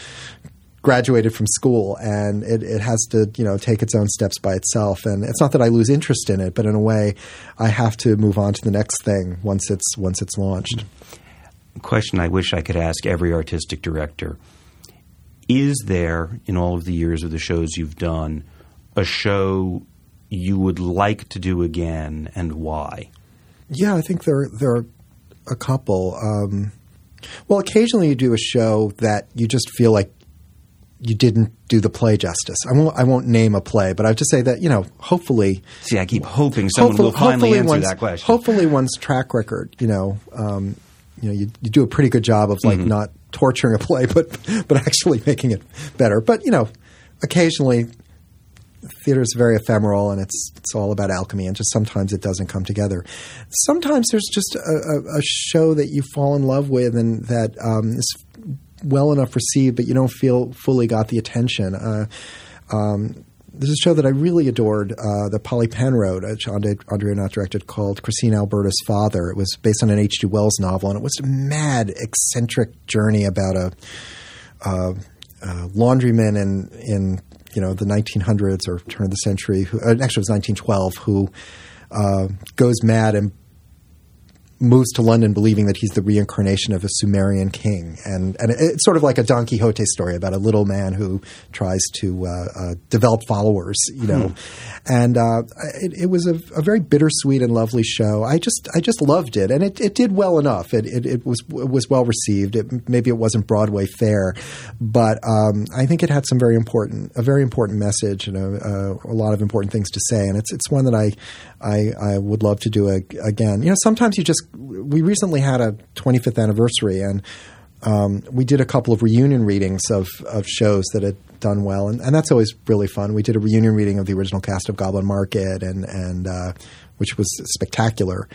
graduated from school and it, it has to you know take its own steps by itself. And it's not that I lose interest in it but in a way I have to move on to the next thing once it's once it's launched. Question I wish I could ask every artistic director. Is there in all of the years of the shows you've done a show you would like to do again and why? Yeah I think there there are a couple. Um, well occasionally you do a show that you just feel like you didn't do the play justice. I won't. I won't name a play, but I have to say that you know, hopefully. See, I keep hoping someone will finally answer that question. Hopefully, one's track record, you know, um, you know, you, you, do a pretty good job of like mm-hmm. not torturing a play, but but actually making it better. But you know, occasionally, theater is very ephemeral, and it's it's all about alchemy, and just sometimes it doesn't come together. Sometimes there's just a, a, a show that you fall in love with, and that um, is well enough received, but you don't feel fully got the attention. Uh, um, a show that I really adored uh, that Polly Pen wrote, uh, Andre, Andre Ernotte directed, called Christina Alberta's Father. It was based on an H.G. Wells novel, and it was a mad, eccentric journey about a, a laundryman in in you know the 1900s or turn of the century. Who, uh, actually, it was 1912. Who uh, goes mad and moves to London believing that he's the reincarnation of a Sumerian king, and and it's sort of like a Don Quixote story about a little man who tries to uh, uh, develop followers, you know, hmm. and uh, it, it, was a, a, very bittersweet and lovely show. I just I just loved it, and it, it did well enough. It, it, it was it was well received. It, maybe it wasn't Broadway fare, but um, I think it had some very important a very important message and a, a, a, lot of important things to say, and it's it's one that I I, I would love to do a, again. You know, sometimes you just we recently had a 25th anniversary, and um, we did a couple of reunion readings of of shows that had done well, and, and that's always really fun. We did a reunion reading of the original cast of Goblin Market, and and uh, which was spectacular,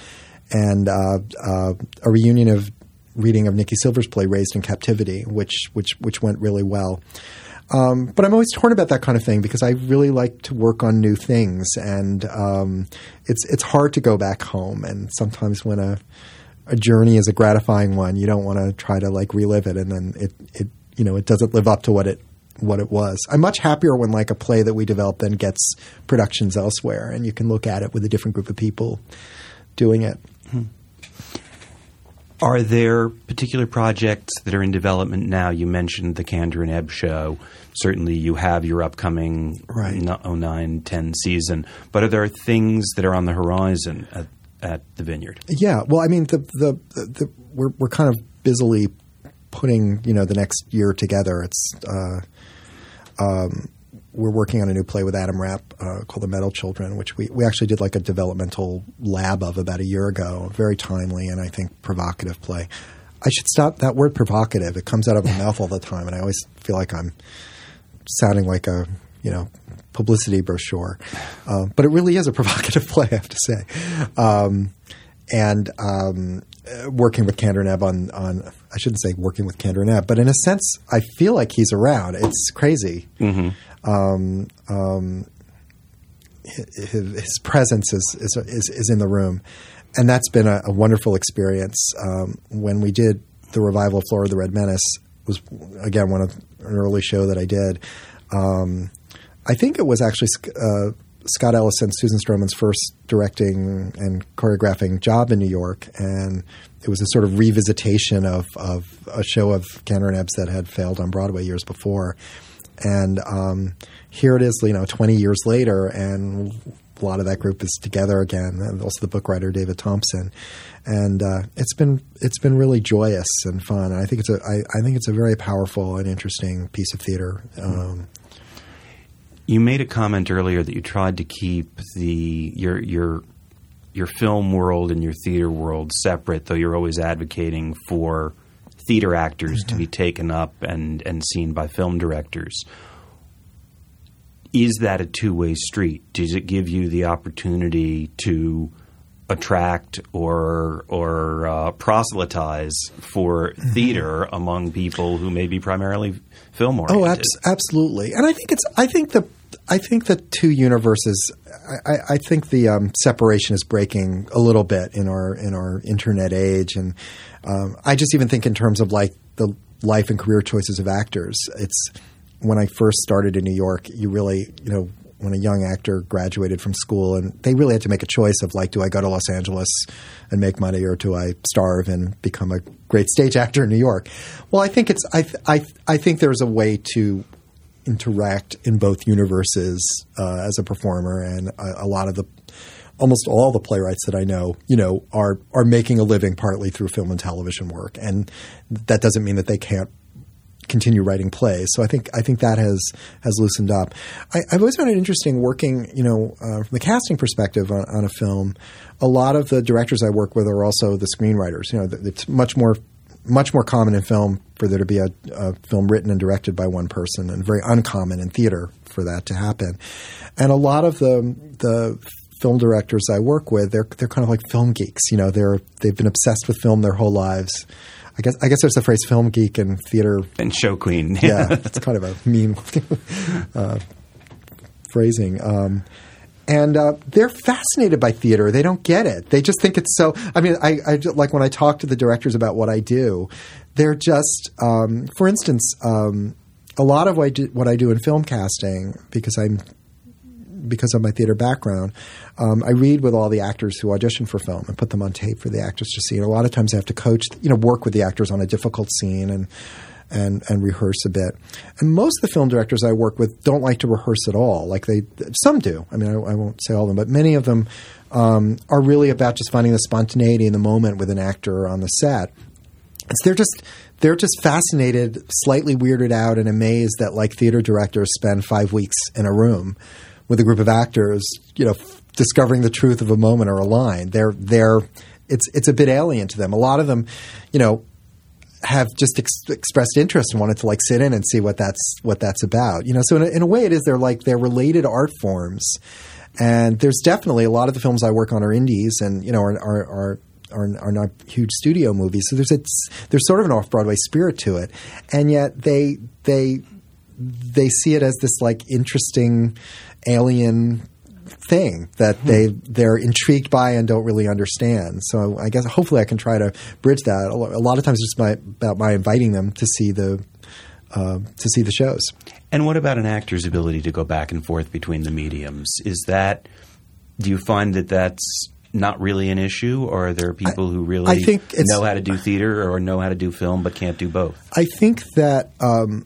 and uh, uh, a reunion of reading of Nicky Silver's play Raised in Captivity, which which which went really well. Um, but I'm always torn about that kind of thing because I really like to work on new things, and um, it's it's hard to go back home. And sometimes when a a journey is a gratifying one, you don't want to try to like relive it, and then it it you know it doesn't live up to what it what it was. I'm much happier when like a play that we develop then gets productions elsewhere, and you can look at it with a different group of people doing it. Hmm. Are there particular projects that are in development now? You mentioned the Kander and Ebb show. Certainly, you have your upcoming right. 09 10 season. But are there things that are on the horizon at, at the Vineyard? Yeah. Well, I mean, the, the, the, the, we're, we're kind of busily putting you know the next year together. It's uh, um, we're working on a new play with Adam Rapp uh, called The Metal Children, which we, we actually did like a developmental lab of about a year ago. Very timely and I think provocative play. I should stop that word provocative. It comes out of my mouth all the time, and I always feel like I'm sounding like a you know publicity brochure. Uh, but it really is a provocative play, I have to say. Um, and um, working with Kander and Ebb on, on, I shouldn't say working with Kander and Ebb, but in a sense, I feel like he's around. It's crazy. Mm-hmm. Um, um his, presence is, is, is, is, in the room. And that's been a, a wonderful experience. Um, when we did the revival of Flora the Red Menace, was again one of an early show that I did. Um, I think it was actually uh, Scott Ellison, and Susan Stroman's first directing and choreographing job in New York, and it was a sort of revisitation of, of a show of Kander and Ebb's that had failed on Broadway years before. And um, here it is, you know, 20 years later, and a lot of that group is together again, and also the book writer David Thompson, and uh, it's been it's been really joyous and fun. And I think it's a I, I think it's a very powerful and interesting piece of theater. Um, you made a comment earlier that you tried to keep the your your your film world and your theater world separate, though you're always advocating for theater actors to be taken up and, and seen by film directors. Is that a two way street? Does it give you the opportunity to attract or or uh, proselytize for mm-hmm. theater among people who may be primarily film oriented? Oh, abs- absolutely. And I think it's I think the I think the two universes. I, I think the um, separation is breaking a little bit in our in our internet age, and um, I just even think in terms of like the life and career choices of actors. It's when I first started in New York, you really you know when a young actor graduated from school and they really had to make a choice of like do I go to Los Angeles and make money or do I starve and become a great stage actor in New York well I think it's I I I think there's a way to interact in both universes uh, as a performer, and a, a, lot of the almost all the playwrights that I know, you know, are are making a living partly through film and television work, and that doesn't mean that they can't continue writing plays. So I think I think that has has loosened up. I, have always found it interesting working, you know, uh, from the casting perspective on, on, a film. A lot of the directors I work with are also the screenwriters. You know, it's much more much more common in film for there to be a, a, film written and directed by one person, and very uncommon in theater for that to happen. And a lot of the the film directors I work with, they're they're kind of like film geeks. You know, they're they've been obsessed with film their whole lives. I guess I guess there's the phrase film geek and theater and show queen. yeah, it's kind of a mean uh, phrasing. Um, and uh, they're fascinated by theater. They don't get it. They just think it's so. I mean, I, I like when I talk to the directors about what I do, they're just, um, for instance, um, a lot of what I, do, what I do in film casting because I'm because of my theater background, um, I read with all the actors who audition for film and put them on tape for the actors to see. And a lot of times I have to coach, you know, work with the actors on a difficult scene and and and rehearse a bit. And most of the film directors I work with don't like to rehearse at all. Like they, some do. I mean, I, I won't say all of them, but many of them um, are really about just finding the spontaneity in the moment with an actor on the set. It's, they're just they're just fascinated, slightly weirded out, and amazed that like theater directors spend five weeks in a room with a group of actors, you know, f- discovering the truth of a moment or a line. They're they're it's it's a bit alien to them. A lot of them, you know, have just ex- expressed interest and wanted to like sit in and see what that's what that's about. You know, so in a, in a way, it is they're like they're related art forms, and there's definitely a lot of the films I work on are indies, and you know are are, are are, are not huge studio movies. So there's it's there's sort of an off Broadway spirit to it, and yet they they they see it as this like interesting alien thing that hmm. they they're intrigued by and don't really understand. So I guess hopefully I can try to bridge that. A lot of times it's just my, about my inviting them to see the uh, to see the shows. And what about an actor's ability to go back and forth between the mediums? Is that do you find that that's not really an issue, or are there people I, who really know how to do theater or know how to do film but can't do both? I think that um,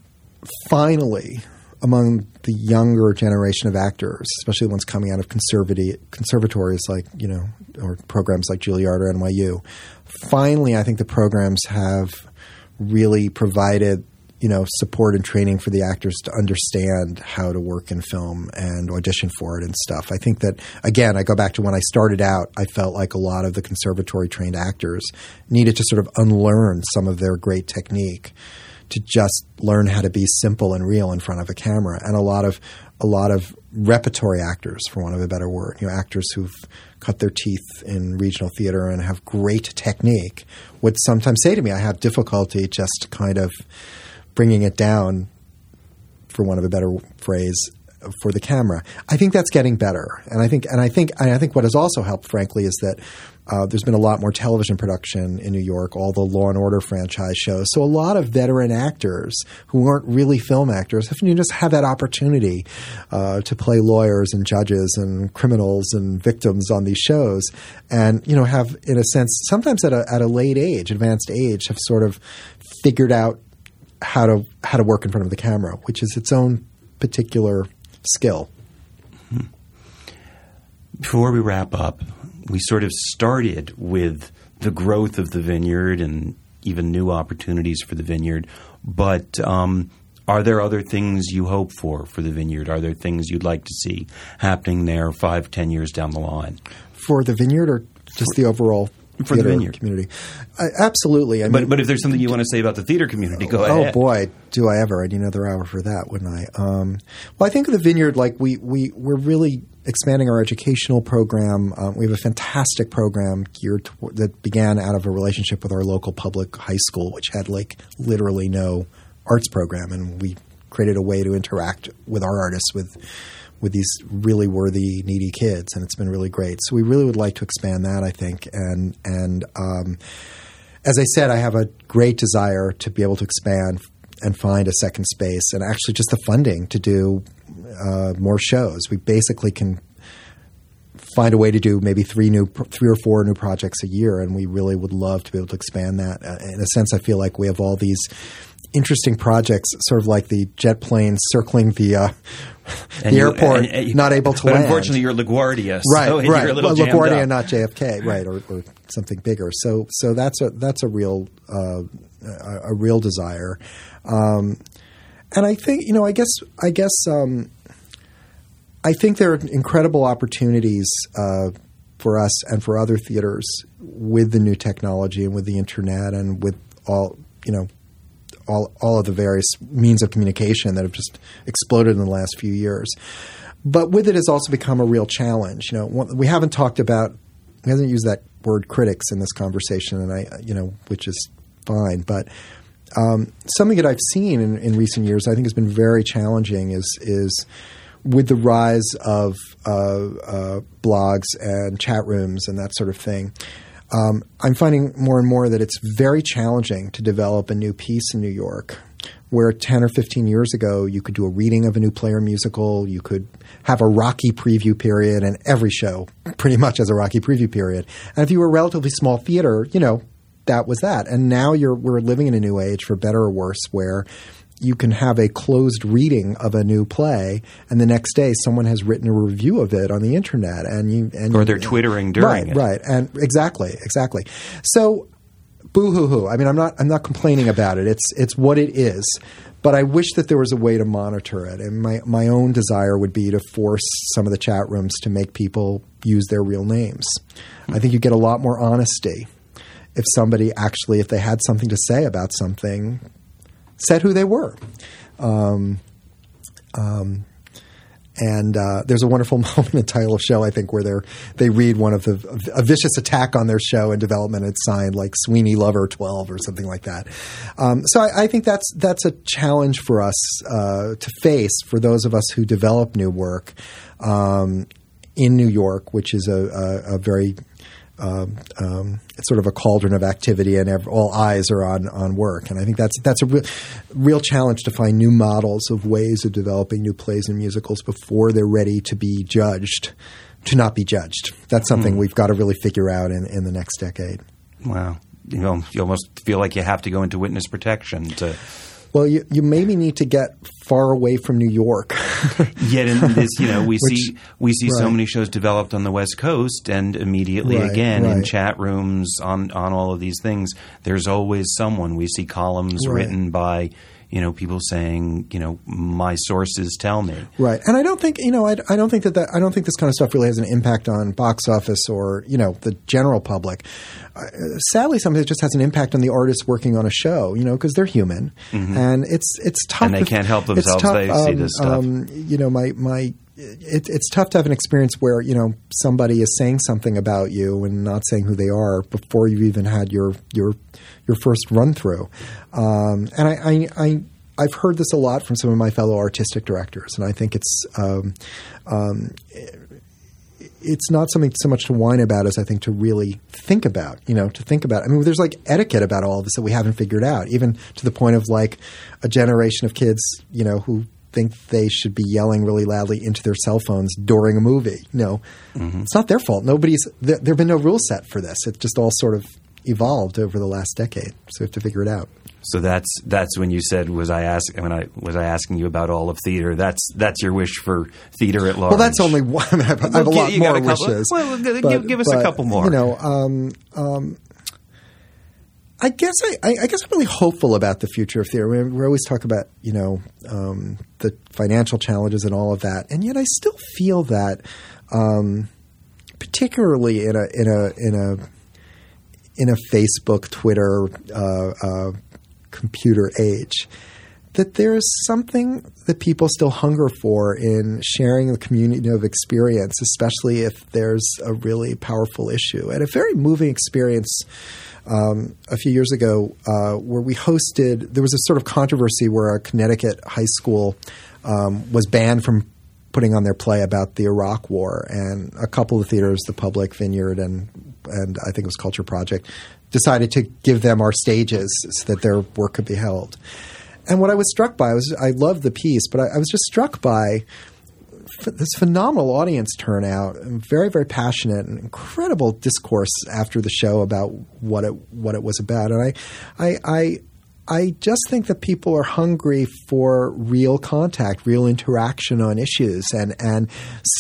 finally among the younger generation of actors, especially the ones coming out of conservatories like you know, or programs like Juilliard or NYU. Finally, I think the programs have really provided you know, support and training for the actors to understand how to work in film and audition for it and stuff. I think that again, I go back to when I started out. I felt like a lot of the conservatory trained actors needed to sort of unlearn some of their great technique to just learn how to be simple and real in front of a camera. And a lot of a lot of repertory actors, for want of a better word, you know, actors who've cut their teeth in regional theater and have great technique, would sometimes say to me, "I have difficulty just kind of." bringing it down, for want of a better phrase, for the camera. I think that's getting better, and I think and I think and I think what has also helped, frankly, is that uh, there's been a lot more television production in New York, all the Law and Order franchise shows. So a lot of veteran actors who aren't really film actors have you just have that opportunity uh, to play lawyers and judges and criminals and victims on these shows, and you know have in a sense sometimes at a at a late age, advanced age, have sort of figured out how to how to work in front of the camera, which is its own particular skill. Before we wrap up, we sort of started with the growth of the vineyard and even new opportunities for the vineyard. But um, are there other things you hope for for the vineyard? Are there things you'd like to see happening there five, ten years down the line? For the vineyard or just the overall for the vineyard community. Uh, absolutely. I mean, but but if there's something you want to say about the theater community, go oh, ahead. Oh boy, do I ever! I need another hour for that, wouldn't I? Um, well, I think of the vineyard like we we we're really expanding our educational program. Um, we have a fantastic program geared to, that began out of a relationship with our local public high school, which had like literally no arts program, and we created a way to interact with our artists with with these really worthy, needy kids, and it's been really great. So we really would like to expand that, I think, and and um, as I said, I have a great desire to be able to expand and find a second space, and actually just the funding to do uh, more shows. We basically can find a way to do maybe three new, three or four new projects a year, and we really would love to be able to expand that. Uh, in a sense, I feel like we have all these interesting projects, sort of like the jet plane circling the uh, the you, airport, and, and, not able to land. but land. unfortunately, you're LaGuardia, right? So right. well, LaGuardia, not JFK, right, or, or, something bigger. So, so that's a that's a real uh, a, a, real desire, um, and I think you know, I guess I guess um, I think there are incredible opportunities. Uh, for us and for other theaters with the new technology and with the internet and with all you know all all of the various means of communication that have just exploded in the last few years. But with it has also become a real challenge. You know, we haven't talked about we haven't used that word critics in this conversation, and I you know which is fine, but. Um, something that I've seen in, in, recent years, I think, has been very challenging. Is is with the rise of uh, uh, blogs and chat rooms and that sort of thing. Um, I'm finding more and more that it's very challenging to develop a new piece in New York. Where 10 or 15 years ago, you could do a reading of a new player musical, you could have a Rocky preview period, and every show pretty much has a Rocky preview period. And if you were a relatively small theater, you know, that was that. And now we're living in a new age, for better or worse, where you can have a closed reading of a new play, and the next day someone has written a review of it on the internet, and you and or they're twittering during right, it. right, and exactly, exactly. So, boo hoo hoo. I mean, I'm not I'm not complaining about it. It's it's what it is. But I wish that there was a way to monitor it, and my my own desire would be to force some of the chat rooms to make people use their real names. I think you get a lot more honesty if somebody actually, if they had something to say about something, said who they were. Um, um, and uh, there's a wonderful moment in the title of show, I think, where they they read one of the a vicious attack on their show in development. It's signed like Sweeney Lover 12 or something like that. Um, so I, I, think that's that's a challenge for us uh, to face for those of us who develop new work um, in New York, which is a, a, a very um, um, it's sort of a cauldron of activity, and all eyes are on on work. And I think that's that's a real real challenge to find new models of ways of developing new plays and musicals before they're ready to be judged, to not be judged. That's something mm. we've got to really figure out in, in the next decade. Wow, you know, you almost feel like you have to go into witness protection to well, you, you maybe need to get far away from New York. Yet in this, you know, we Which, see we see right. so many shows developed on the West Coast, and immediately right, again right. in chat rooms on on all of these things, there's always someone. We see columns written by you know, people saying, you know, my sources tell me. Right, and I don't think you know, I, I don't think that, that I don't think this kind of stuff really has an impact on box office or you know the general public. Uh, sadly, sometimes it just has an impact on the artists working on a show, you know, because they're human, mm-hmm. and it's it's tough. And they to, can't help themselves; tough, they um, see this stuff. Um, you know, my my it, it's tough to have an experience where you know somebody is saying something about you and not saying who they are before you've even had your your your first run through. Um, and I, I, I I've heard this a lot from some of my fellow artistic directors, and I think it's um, um, it's not something so much to whine about as I think to really think about. You know, to think about. I mean, there's like etiquette about all of this that we haven't figured out, even to the point of like a generation of kids, you know, who think they should be yelling really loudly into their cell phones during a movie. No, mm-hmm. it's not their fault. Nobody's there. There have been no rule set for this. It just all sort of evolved over the last decade. So we have to figure it out. So that's that's when you said was I ask when I was I asking you about all of theater. That's that's your wish for theater at large. Well, that's only one. I have, I have a lot more wishes. Well, but, give, give, us but, a couple more. You know, um, um, I guess I, I, guess I'm really hopeful about the future of theater. We, we always talk about you know um, the financial challenges and all of that, and yet I still feel that, um, particularly in a in a in a in a Facebook, Twitter, uh, uh, computer age, that there is something that people still hunger for in sharing the community of experience, especially if there's a really powerful issue. And a very moving experience um, a few years ago uh, where we hosted. There was a sort of controversy where a Connecticut high school um, was banned from putting on their play about the Iraq War, and a couple of theaters, the Public, Vineyard, and and I think it was Culture Project, decided to give them our stages so that their work could be held. And what I was struck by was I loved the piece, but I, I was just struck by this phenomenal audience turnout, very very passionate, and incredible discourse after the show about what it what it was about. And I I I, I just think that people are hungry for real contact, real interaction on issues, and and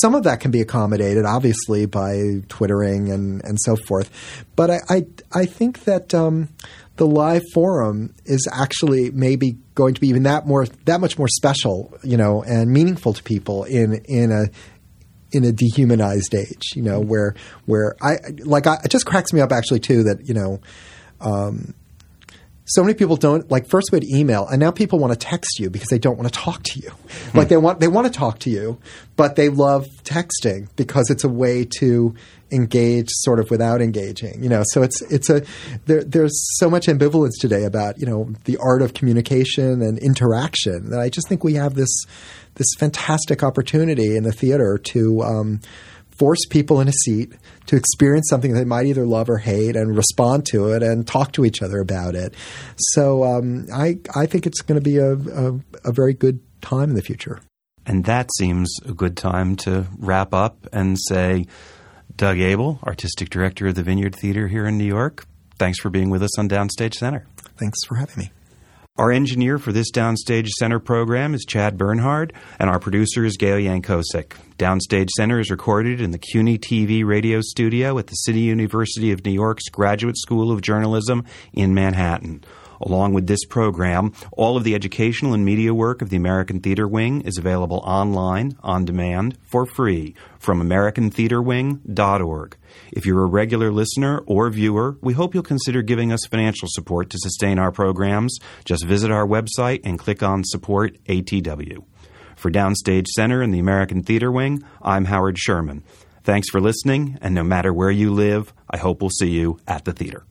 some of that can be accommodated, obviously, by twittering and and so forth. But I I, I think that. Um, the live forum is actually maybe going to be even that more that much more special, you know, and meaningful to people in in a in a dehumanized age, you know, where where I like I, it just cracks me up actually too that you know. Um, so many people don't like first we had email and now people want to text you because they don't want to talk to you. Like they want they want to talk to you but they love texting because it's a way to engage sort of without engaging you know? So it's it's a there, there's so much ambivalence today about you know the art of communication and interaction that i just think we have this this fantastic opportunity in the theater to um, force people in a seat to experience something they might either love or hate and respond to it and talk to each other about it. So um, I, I think it's going to be a, a, a very good time in the future. And that seems a good time to wrap up and say, Doug Aibel, Artistic Director of the Vineyard Theater here in New York, thanks for being with us on Downstage Center. Thanks for having me. Our engineer for this Downstage Center program is Chad Bernhard, and our producer is Gail Yancosek. Downstage Center is recorded in the CUNY TV radio studio at the City University of New York's Graduate School of Journalism in Manhattan. Along with this program, all of the educational and media work of the American Theater Wing is available online, on demand, for free from AmericanTheaterWing.org. If you're a regular listener or viewer, we hope you'll consider giving us financial support to sustain our programs. Just visit our website and click on Support ATW. For Downstage Center and the American Theater Wing, I'm Howard Sherman. Thanks for listening, and no matter where you live, I hope we'll see you at the theater.